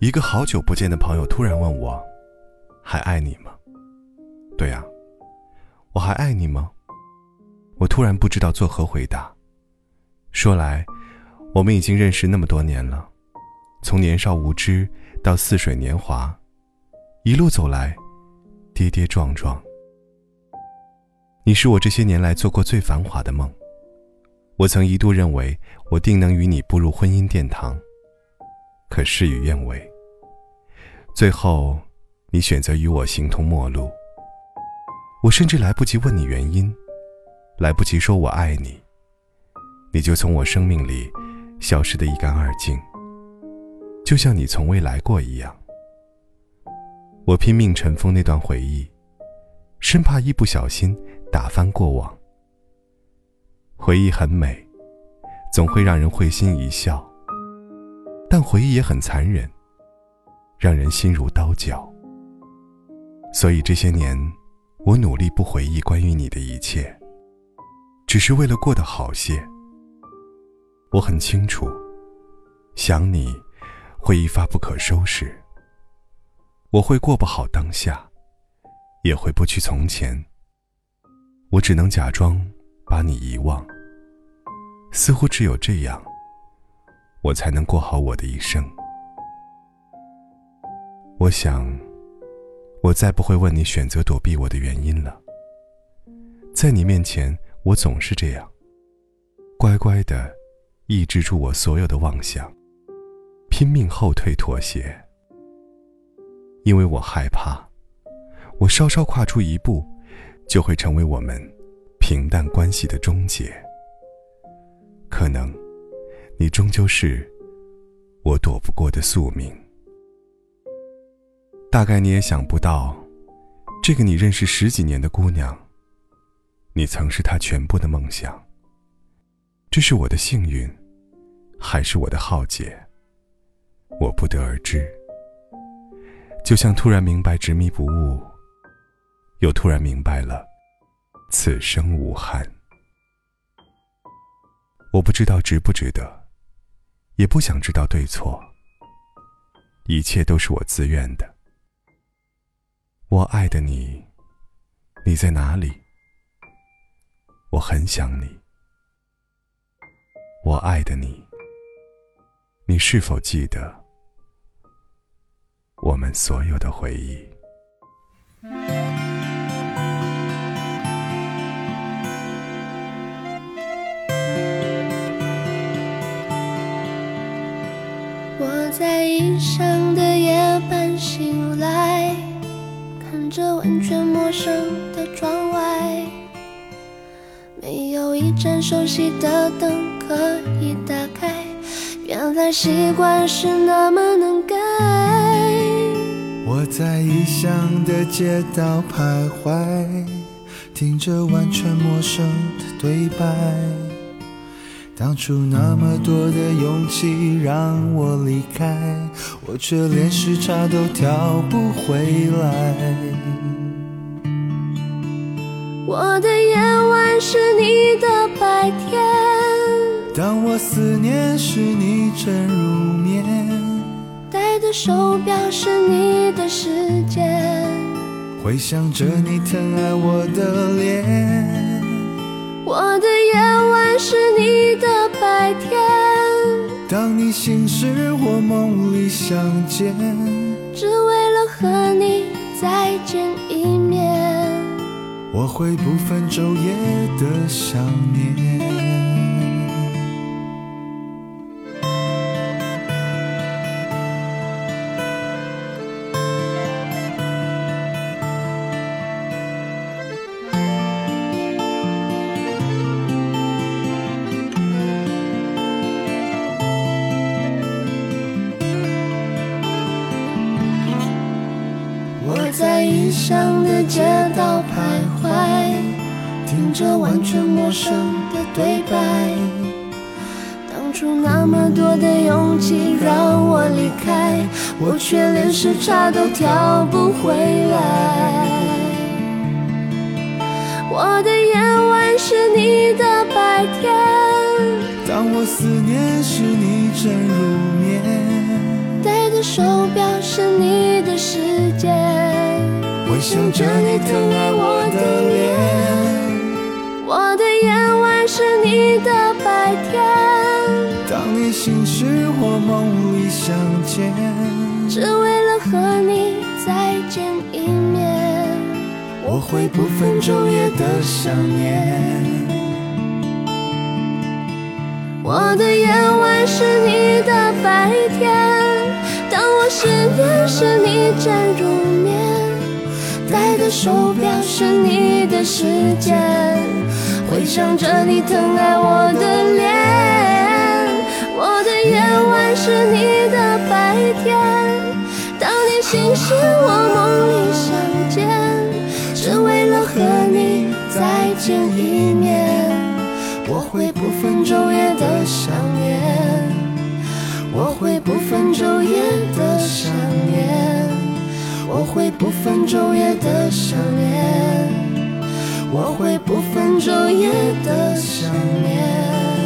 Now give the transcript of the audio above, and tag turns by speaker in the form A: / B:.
A: 一个好久不见的朋友突然问我：“还爱你吗？”对呀，我还爱你吗？我突然不知道作何回答。说来，我们已经认识那么多年了，从年少无知到似水年华，一路走来，跌跌撞撞。你是我这些年来做过最繁华的梦。我曾一度认为我定能与你步入婚姻殿堂，可事与愿违。最后，你选择与我形同陌路。我甚至来不及问你原因，来不及说我爱你，你就从我生命里消失得一干二净，就像你从未来过一样。我拼命尘封那段回忆，生怕一不小心打翻过往。回忆很美，总会让人会心一笑，但回忆也很残忍。让人心如刀绞。所以这些年，我努力不回忆关于你的一切，只是为了过得好些。我很清楚，想你会一发不可收拾。我会过不好当下，也回不去从前。我只能假装把你遗忘，似乎只有这样，我才能过好我的一生。我想，我再不会问你选择躲避我的原因了。在你面前，我总是这样，乖乖的抑制住我所有的妄想，拼命后退妥协，因为我害怕，我稍稍跨出一步，就会成为我们平淡关系的终结。可能，你终究是我躲不过的宿命。大概你也想不到，这个你认识十几年的姑娘，你曾是她全部的梦想。这是我的幸运，还是我的浩劫？我不得而知。就像突然明白执迷不悟，又突然明白了此生无憾。我不知道值不值得，也不想知道对错。一切都是我自愿的。我爱的你，你在哪里？我很想你。我爱的你，你是否记得我们所有的回忆？
B: 我在异乡着完全陌生的窗外，没有一盏熟悉的灯可以打开。原来习惯是那么能改。
C: 我在异乡的街道徘徊，听着完全陌生的对白。当初那么多的勇气让我离开，我却连时差都调不回来。
B: 我的夜晚是你的白天，
C: 当我思念时你正入眠，
B: 戴的手表是你的时间，
C: 回想着你疼爱我的脸。
B: 我的夜晚是你的白天，
C: 当你醒时，我梦里相见，
B: 只为了和你再见一面，
C: 我会不分昼夜的想念。
B: 在异乡的街道徘徊，听着完全陌生的对白。当初那么多的勇气让我离开，我却连时差都调不回来。我的夜晚是你的白天，
C: 当我思念时你正入眠。
B: 戴的手表是你的时间，
C: 想着你疼爱我的脸。
B: 我的夜晚是你的白天，
C: 当你醒时我梦里相见，
B: 只为了和你再见一面。
C: 我会不分昼夜的想念。
B: 我的夜晚是你的白天，当我失眠时你正入，手表是你的时间，回想着你疼爱我的脸。我的夜晚是你的白天，当你醒时我梦里相见，只为了和你再见一面。我会不分昼夜的想念，我会不分昼夜的想念，我会不分昼夜的想念，我会不分昼夜的想念。